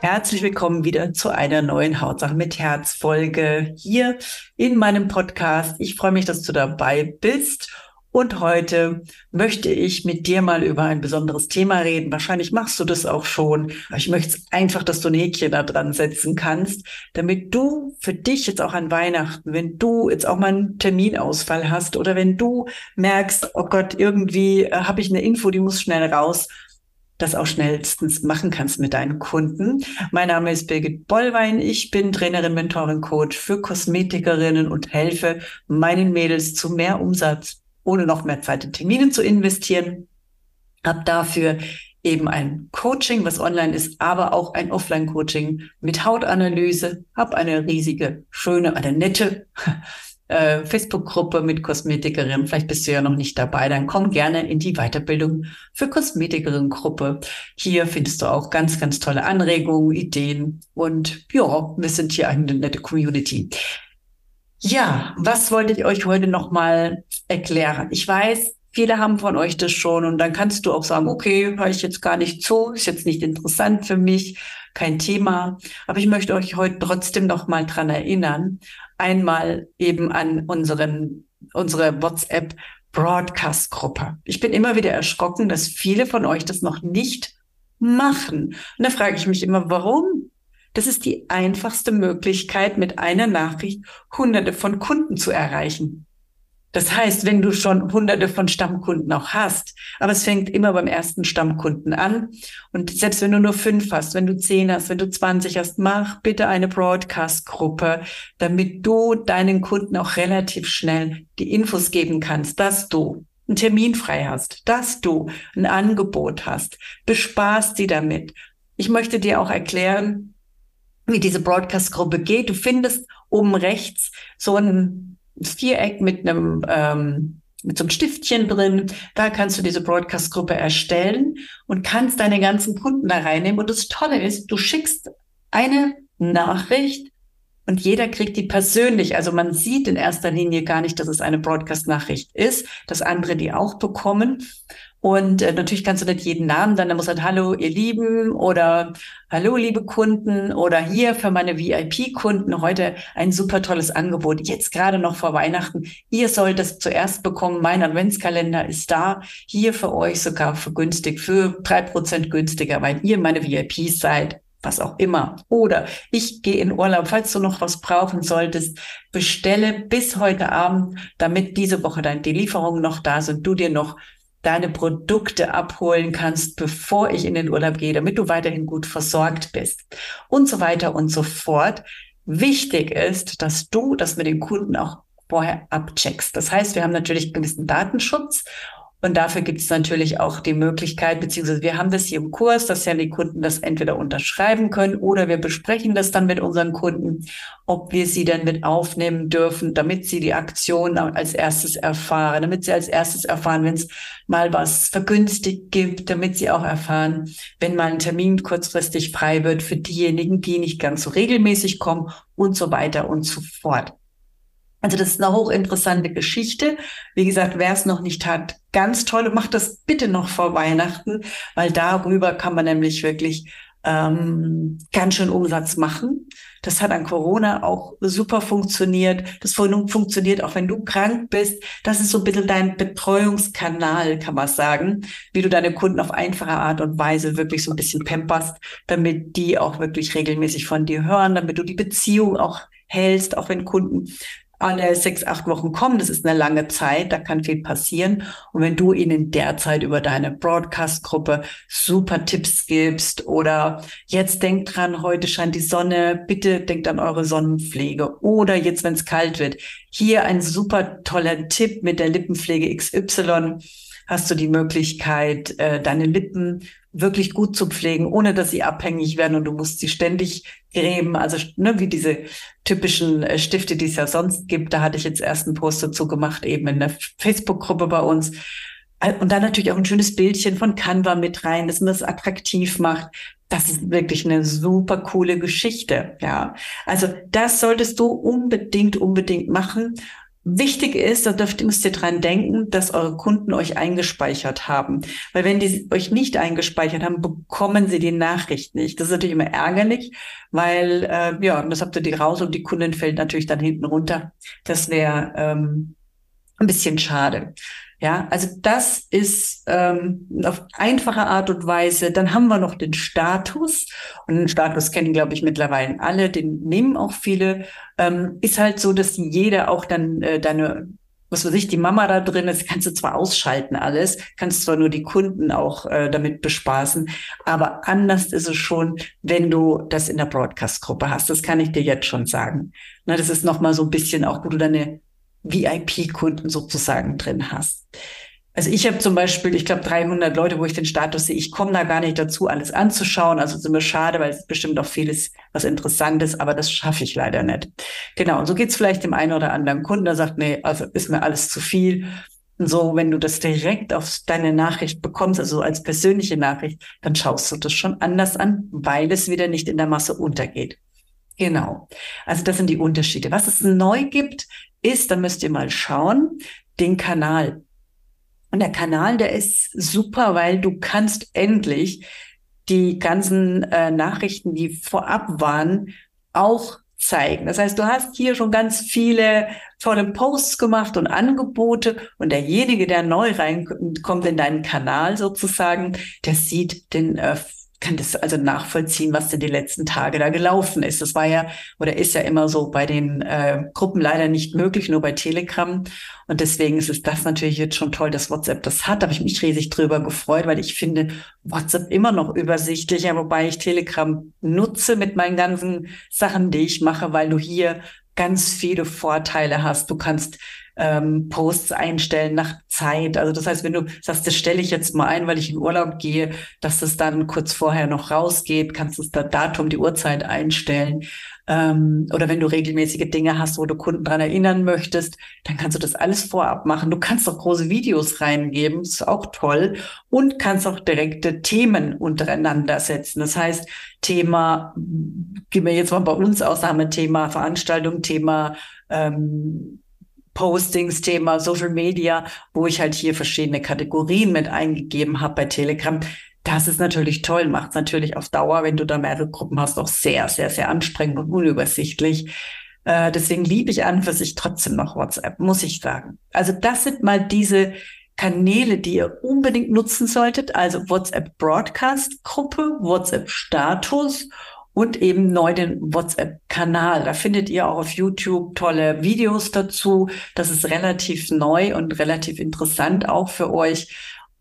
Herzlich willkommen wieder zu einer neuen Hautsache mit Herz Folge hier in meinem Podcast. Ich freue mich, dass du dabei bist. Und heute möchte ich mit dir mal über ein besonderes Thema reden. Wahrscheinlich machst du das auch schon. Ich möchte einfach, dass du ein Häkchen da dran setzen kannst, damit du für dich jetzt auch an Weihnachten, wenn du jetzt auch mal einen Terminausfall hast oder wenn du merkst, oh Gott, irgendwie äh, habe ich eine Info, die muss schnell raus, das auch schnellstens machen kannst mit deinen Kunden. Mein Name ist Birgit Bollwein. Ich bin Trainerin, Mentorin, Coach für Kosmetikerinnen und helfe meinen Mädels zu mehr Umsatz, ohne noch mehr Zeit in Terminen zu investieren. Hab dafür eben ein Coaching, was online ist, aber auch ein Offline-Coaching mit Hautanalyse. Hab eine riesige, schöne, eine nette äh, Facebook-Gruppe mit Kosmetikerinnen. Vielleicht bist du ja noch nicht dabei. Dann komm gerne in die Weiterbildung für Kosmetikerinnen-Gruppe. Hier findest du auch ganz, ganz tolle Anregungen, Ideen und ja, wir sind hier eine nette Community. Ja, was wollte ich euch heute nochmal erklären? Ich weiß, viele haben von euch das schon und dann kannst du auch sagen, okay, höre ich jetzt gar nicht zu, ist jetzt nicht interessant für mich, kein Thema. Aber ich möchte euch heute trotzdem noch mal dran erinnern, einmal eben an unseren, unsere WhatsApp Broadcast-Gruppe. Ich bin immer wieder erschrocken, dass viele von euch das noch nicht machen. Und da frage ich mich immer, warum? Das ist die einfachste Möglichkeit, mit einer Nachricht hunderte von Kunden zu erreichen. Das heißt, wenn du schon hunderte von Stammkunden auch hast, aber es fängt immer beim ersten Stammkunden an. Und selbst wenn du nur fünf hast, wenn du zehn hast, wenn du zwanzig hast, mach bitte eine Broadcast-Gruppe, damit du deinen Kunden auch relativ schnell die Infos geben kannst, dass du einen Termin frei hast, dass du ein Angebot hast. Bespaßt sie damit. Ich möchte dir auch erklären, wie diese Broadcast-Gruppe geht. Du findest oben rechts so ein Viereck mit einem ähm, mit so einem Stiftchen drin. Da kannst du diese Broadcast-Gruppe erstellen und kannst deine ganzen Kunden da reinnehmen. Und das Tolle ist, du schickst eine Nachricht und jeder kriegt die persönlich. Also man sieht in erster Linie gar nicht, dass es eine Broadcast-Nachricht ist, dass andere die auch bekommen. Und äh, natürlich kannst du nicht jeden Namen dann, da muss halt Hallo, ihr Lieben oder Hallo, liebe Kunden oder hier für meine VIP-Kunden heute ein super tolles Angebot. Jetzt gerade noch vor Weihnachten. Ihr sollt es zuerst bekommen. Mein Adventskalender ist da. Hier für euch sogar für günstig, für drei Prozent günstiger, weil ihr meine VIPs seid was auch immer. Oder ich gehe in Urlaub, falls du noch was brauchen solltest, bestelle bis heute Abend, damit diese Woche deine Lieferungen noch da sind, du dir noch deine Produkte abholen kannst, bevor ich in den Urlaub gehe, damit du weiterhin gut versorgt bist und so weiter und so fort. Wichtig ist, dass du das mit den Kunden auch vorher abcheckst. Das heißt, wir haben natürlich gewissen Datenschutz und dafür gibt es natürlich auch die Möglichkeit, beziehungsweise wir haben das hier im Kurs, dass ja die Kunden das entweder unterschreiben können oder wir besprechen das dann mit unseren Kunden, ob wir sie dann mit aufnehmen dürfen, damit sie die Aktion als erstes erfahren, damit sie als erstes erfahren, wenn es mal was vergünstigt gibt, damit sie auch erfahren, wenn mal ein Termin kurzfristig frei wird für diejenigen, die nicht ganz so regelmäßig kommen und so weiter und so fort. Also das ist eine hochinteressante Geschichte. Wie gesagt, wer es noch nicht hat, ganz toll. Macht das bitte noch vor Weihnachten, weil darüber kann man nämlich wirklich ähm, ganz schön Umsatz machen. Das hat an Corona auch super funktioniert. Das funktioniert auch, wenn du krank bist. Das ist so ein bisschen dein Betreuungskanal, kann man sagen, wie du deine Kunden auf einfache Art und Weise wirklich so ein bisschen pamperst, damit die auch wirklich regelmäßig von dir hören, damit du die Beziehung auch hältst, auch wenn Kunden alle sechs, acht Wochen kommen. Das ist eine lange Zeit, da kann viel passieren. Und wenn du ihnen derzeit über deine Broadcast-Gruppe super Tipps gibst oder jetzt denkt dran, heute scheint die Sonne, bitte denkt an eure Sonnenpflege oder jetzt, wenn es kalt wird, hier ein super toller Tipp mit der Lippenpflege XY hast du die Möglichkeit, äh, deine Lippen wirklich gut zu pflegen, ohne dass sie abhängig werden und du musst sie ständig gräben. Also ne, wie diese typischen äh, Stifte, die es ja sonst gibt. Da hatte ich jetzt erst einen Post dazu gemacht, eben in der Facebook-Gruppe bei uns. Äh, und dann natürlich auch ein schönes Bildchen von Canva mit rein, dass man das attraktiv macht. Das ist wirklich eine super coole Geschichte, ja. Also das solltest du unbedingt, unbedingt machen. Wichtig ist, da dürft, müsst ihr dran denken, dass eure Kunden euch eingespeichert haben. Weil wenn die euch nicht eingespeichert haben, bekommen sie die Nachricht nicht. Das ist natürlich immer ärgerlich, weil, äh, ja, das habt ihr die raus und die Kundin fällt natürlich dann hinten runter. Das wäre ähm, ein bisschen schade. Ja, also das ist ähm, auf einfache Art und Weise. Dann haben wir noch den Status. Und den Status kennen, glaube ich, mittlerweile alle. Den nehmen auch viele. Ähm, ist halt so, dass jeder auch dann äh, deine, was weiß ich, die Mama da drin ist, kannst du zwar ausschalten alles, kannst zwar nur die Kunden auch äh, damit bespaßen, aber anders ist es schon, wenn du das in der Broadcast-Gruppe hast. Das kann ich dir jetzt schon sagen. Na, das ist nochmal so ein bisschen auch, wo du deine VIP-Kunden sozusagen drin hast. Also ich habe zum Beispiel, ich glaube, 300 Leute, wo ich den Status sehe. Ich komme da gar nicht dazu, alles anzuschauen. Also ist immer schade, weil es bestimmt auch vieles was Interessantes, aber das schaffe ich leider nicht. Genau, und so geht's vielleicht dem einen oder anderen Kunden, der sagt, nee, also ist mir alles zu viel. Und so, wenn du das direkt auf deine Nachricht bekommst, also als persönliche Nachricht, dann schaust du das schon anders an, weil es wieder nicht in der Masse untergeht. Genau. Also das sind die Unterschiede. Was es neu gibt, ist, da müsst ihr mal schauen, den Kanal. Und der Kanal, der ist super, weil du kannst endlich die ganzen äh, Nachrichten, die vorab waren, auch zeigen. Das heißt, du hast hier schon ganz viele tolle Posts gemacht und Angebote und derjenige, der neu reinkommt in deinen Kanal sozusagen, der sieht den äh, kann das also nachvollziehen, was denn die letzten Tage da gelaufen ist. Das war ja oder ist ja immer so bei den äh, Gruppen leider nicht möglich, nur bei Telegram. Und deswegen ist es das natürlich jetzt schon toll, dass WhatsApp das hat. Da habe ich mich riesig drüber gefreut, weil ich finde WhatsApp immer noch übersichtlicher, wobei ich Telegram nutze mit meinen ganzen Sachen, die ich mache, weil du hier ganz viele Vorteile hast. Du kannst ähm, Posts einstellen nach Zeit. Also das heißt, wenn du sagst, das stelle ich jetzt mal ein, weil ich in Urlaub gehe, dass das dann kurz vorher noch rausgeht, kannst du das Datum, die Uhrzeit einstellen. Ähm, oder wenn du regelmäßige Dinge hast, wo du Kunden dran erinnern möchtest, dann kannst du das alles vorab machen. Du kannst auch große Videos reingeben, ist auch toll. Und kannst auch direkte Themen untereinander setzen. Das heißt, Thema, gehen wir jetzt mal bei uns aus, haben wir Thema Veranstaltung, Thema ähm, Postings, Thema Social Media, wo ich halt hier verschiedene Kategorien mit eingegeben habe bei Telegram. Das ist natürlich toll, macht natürlich auf Dauer, wenn du da mehrere Gruppen hast, auch sehr, sehr, sehr anstrengend und unübersichtlich. Äh, deswegen liebe ich an für sich trotzdem noch WhatsApp, muss ich sagen. Also das sind mal diese Kanäle, die ihr unbedingt nutzen solltet. Also WhatsApp Broadcast Gruppe, WhatsApp Status und eben neu den WhatsApp-Kanal. Da findet ihr auch auf YouTube tolle Videos dazu. Das ist relativ neu und relativ interessant auch für euch.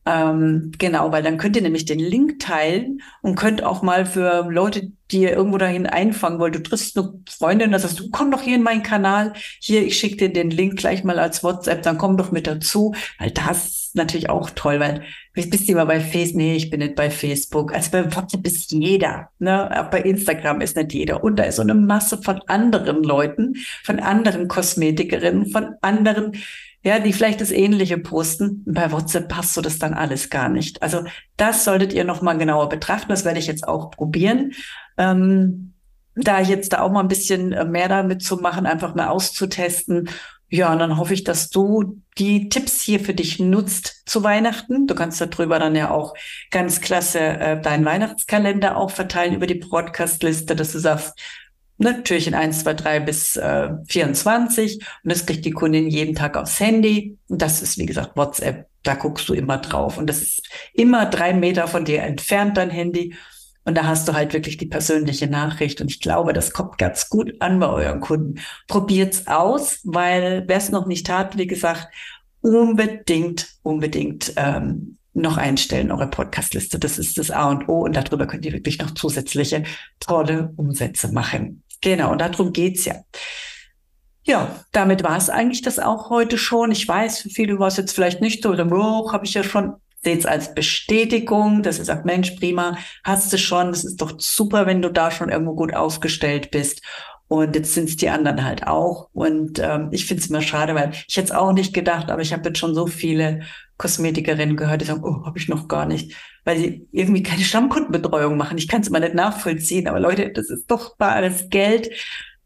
Ähm, genau, weil dann könnt ihr nämlich den Link teilen und könnt auch mal für Leute, die ihr irgendwo dahin einfangen wollt, du triffst eine Freundin, da sagst du, komm doch hier in meinen Kanal, hier, ich schicke dir den Link gleich mal als WhatsApp, dann komm doch mit dazu, weil das ist natürlich auch toll, weil bist du immer bei Facebook, nee, ich bin nicht bei Facebook, also bei WhatsApp ist jeder, ne, auch bei Instagram ist nicht jeder und da ist so eine Masse von anderen Leuten, von anderen Kosmetikerinnen, von anderen ja, die vielleicht das Ähnliche posten. Bei WhatsApp passt so das dann alles gar nicht. Also das solltet ihr nochmal genauer betrachten. Das werde ich jetzt auch probieren. Ähm, da jetzt da auch mal ein bisschen äh, mehr damit zu machen, einfach mal auszutesten. Ja, und dann hoffe ich, dass du die Tipps hier für dich nutzt zu Weihnachten. Du kannst darüber dann ja auch ganz klasse äh, deinen Weihnachtskalender auch verteilen über die Broadcast-Liste, dass du sagst, Natürlich in 1, 2, 3 bis äh, 24 und das kriegt die Kundin jeden Tag aufs Handy. Und das ist, wie gesagt, WhatsApp. Da guckst du immer drauf. Und das ist immer drei Meter von dir entfernt, dein Handy. Und da hast du halt wirklich die persönliche Nachricht. Und ich glaube, das kommt ganz gut an bei euren Kunden. Probiert's aus, weil wer es noch nicht hat, wie gesagt, unbedingt, unbedingt ähm, noch einstellen, eure Podcastliste. Das ist das A und O. Und darüber könnt ihr wirklich noch zusätzliche tolle Umsätze machen. Genau, und darum geht's ja. Ja, damit war es eigentlich das auch heute schon. Ich weiß, für viele war es jetzt vielleicht nicht so, oder oh, habe ich ja schon seht es als Bestätigung, dass ihr sagt, Mensch, prima, hast du schon, das ist doch super, wenn du da schon irgendwo gut aufgestellt bist. Und jetzt sind es die anderen halt auch. Und ähm, ich finde es immer schade, weil ich hätte es auch nicht gedacht, aber ich habe jetzt schon so viele Kosmetikerinnen gehört, die sagen, oh, habe ich noch gar nicht, weil sie irgendwie keine Stammkundenbetreuung machen. Ich kann es immer nicht nachvollziehen, aber Leute, das ist doch bares Geld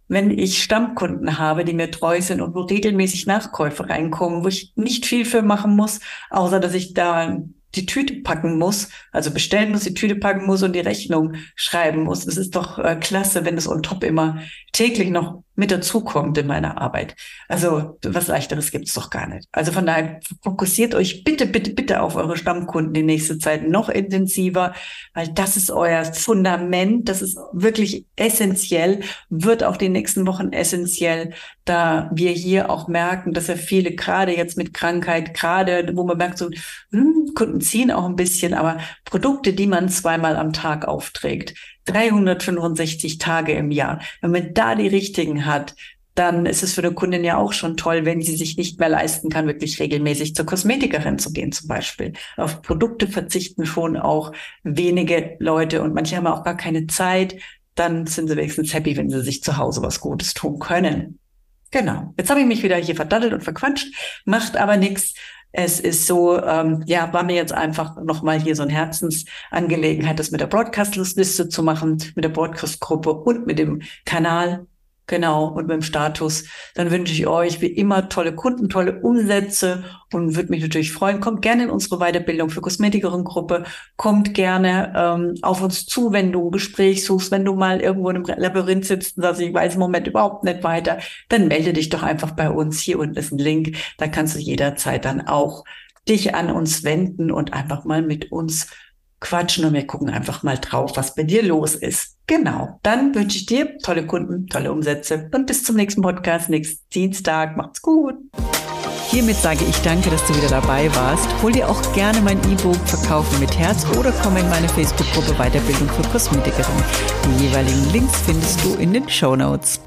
wenn ich Stammkunden habe, die mir treu sind und wo regelmäßig Nachkäufe reinkommen, wo ich nicht viel für machen muss, außer dass ich da die Tüte packen muss, also bestellen muss, die Tüte packen muss und die Rechnung schreiben muss. Es ist doch äh, klasse, wenn es on top immer täglich noch mit dazukommt in meiner Arbeit. Also was leichteres gibt's doch gar nicht. Also von daher fokussiert euch bitte, bitte, bitte auf eure Stammkunden die nächste Zeit noch intensiver, weil das ist euer Fundament, das ist wirklich essentiell, wird auch die nächsten Wochen essentiell, da wir hier auch merken, dass ja viele gerade jetzt mit Krankheit, gerade wo man merkt, so hm, Kunden ziehen auch ein bisschen, aber Produkte, die man zweimal am Tag aufträgt, 365 Tage im Jahr. Wenn man da die richtigen hat, dann ist es für eine Kundin ja auch schon toll, wenn sie sich nicht mehr leisten kann, wirklich regelmäßig zur Kosmetikerin zu gehen zum Beispiel. Auf Produkte verzichten schon auch wenige Leute und manche haben auch gar keine Zeit. Dann sind sie wenigstens happy, wenn sie sich zu Hause was Gutes tun können. Genau. Jetzt habe ich mich wieder hier verdattelt und verquatscht, macht aber nichts. Es ist so, ähm, ja, war mir jetzt einfach nochmal hier so ein Herzensangelegenheit, das mit der Broadcast-Liste zu machen, mit der Broadcast-Gruppe und mit dem Kanal. Genau, und mit dem Status. Dann wünsche ich euch wie immer tolle Kunden, tolle Umsätze und würde mich natürlich freuen. Kommt gerne in unsere Weiterbildung für Kosmetikerin-Gruppe. Kommt gerne ähm, auf uns zu, wenn du ein Gespräch suchst, wenn du mal irgendwo in einem Labyrinth sitzt und sagst, ich weiß im Moment überhaupt nicht weiter, dann melde dich doch einfach bei uns. Hier unten ist ein Link. Da kannst du jederzeit dann auch dich an uns wenden und einfach mal mit uns quatschen und wir gucken einfach mal drauf, was bei dir los ist. Genau. Dann wünsche ich dir tolle Kunden, tolle Umsätze und bis zum nächsten Podcast, nächsten Dienstag. Macht's gut. Hiermit sage ich danke, dass du wieder dabei warst. Hol dir auch gerne mein E-Book Verkaufen mit Herz oder komm in meine Facebook-Gruppe Weiterbildung für Kosmetikerin. Die jeweiligen Links findest du in den Show Notes.